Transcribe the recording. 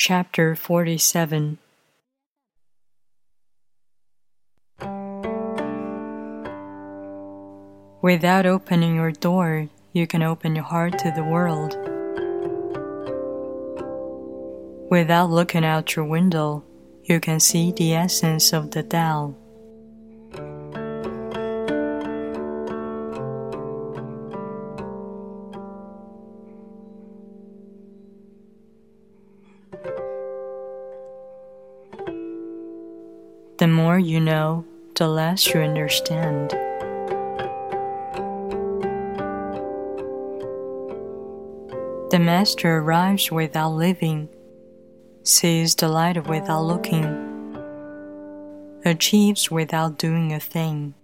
Chapter 47 Without opening your door, you can open your heart to the world. Without looking out your window, you can see the essence of the Tao. The more you know, the less you understand. The master arrives without living, sees the light without looking, achieves without doing a thing.